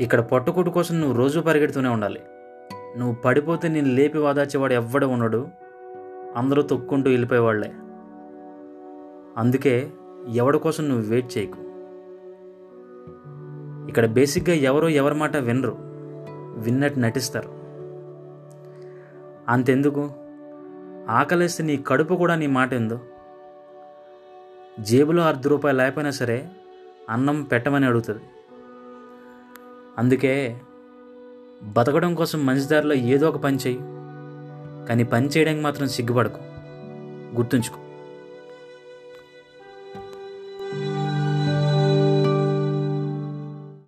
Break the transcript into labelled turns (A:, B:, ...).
A: ఇక్కడ పొట్టకూటి కోసం నువ్వు రోజు పరిగెడుతూనే ఉండాలి. నువ్వు పడిపోతే నేను లేపి వాదాచేవాడు ఎవ్వడు ఉండడు. అందరూ తొక్కుంటూ వెళ్ళిపోయేవాళ్ళే. అందుకే ఎవడి కోసం నువ్వు వెయిట్ చేయకు. ఇక్కడ బేసిక్గా ఎవరో ఎవరి మాట వినరు. విన్నట్టు నటిస్తారు. అంతెందుకు? ఆకలేస్తే నీ కడుపు కూడా నీ మాట ఎందో. జేబులో అర్ధ రూపాయలు లేకపోయినా సరే అన్నం పెట్టమని అడుగుతుంది. అందుకే బతకడం కోసం మంచి దారిలో ఏదో ఒక పని చెయ్యి కానీ పని చేయడానికి మాత్రం సిగ్గుపడకు. గుర్తుంచుకో.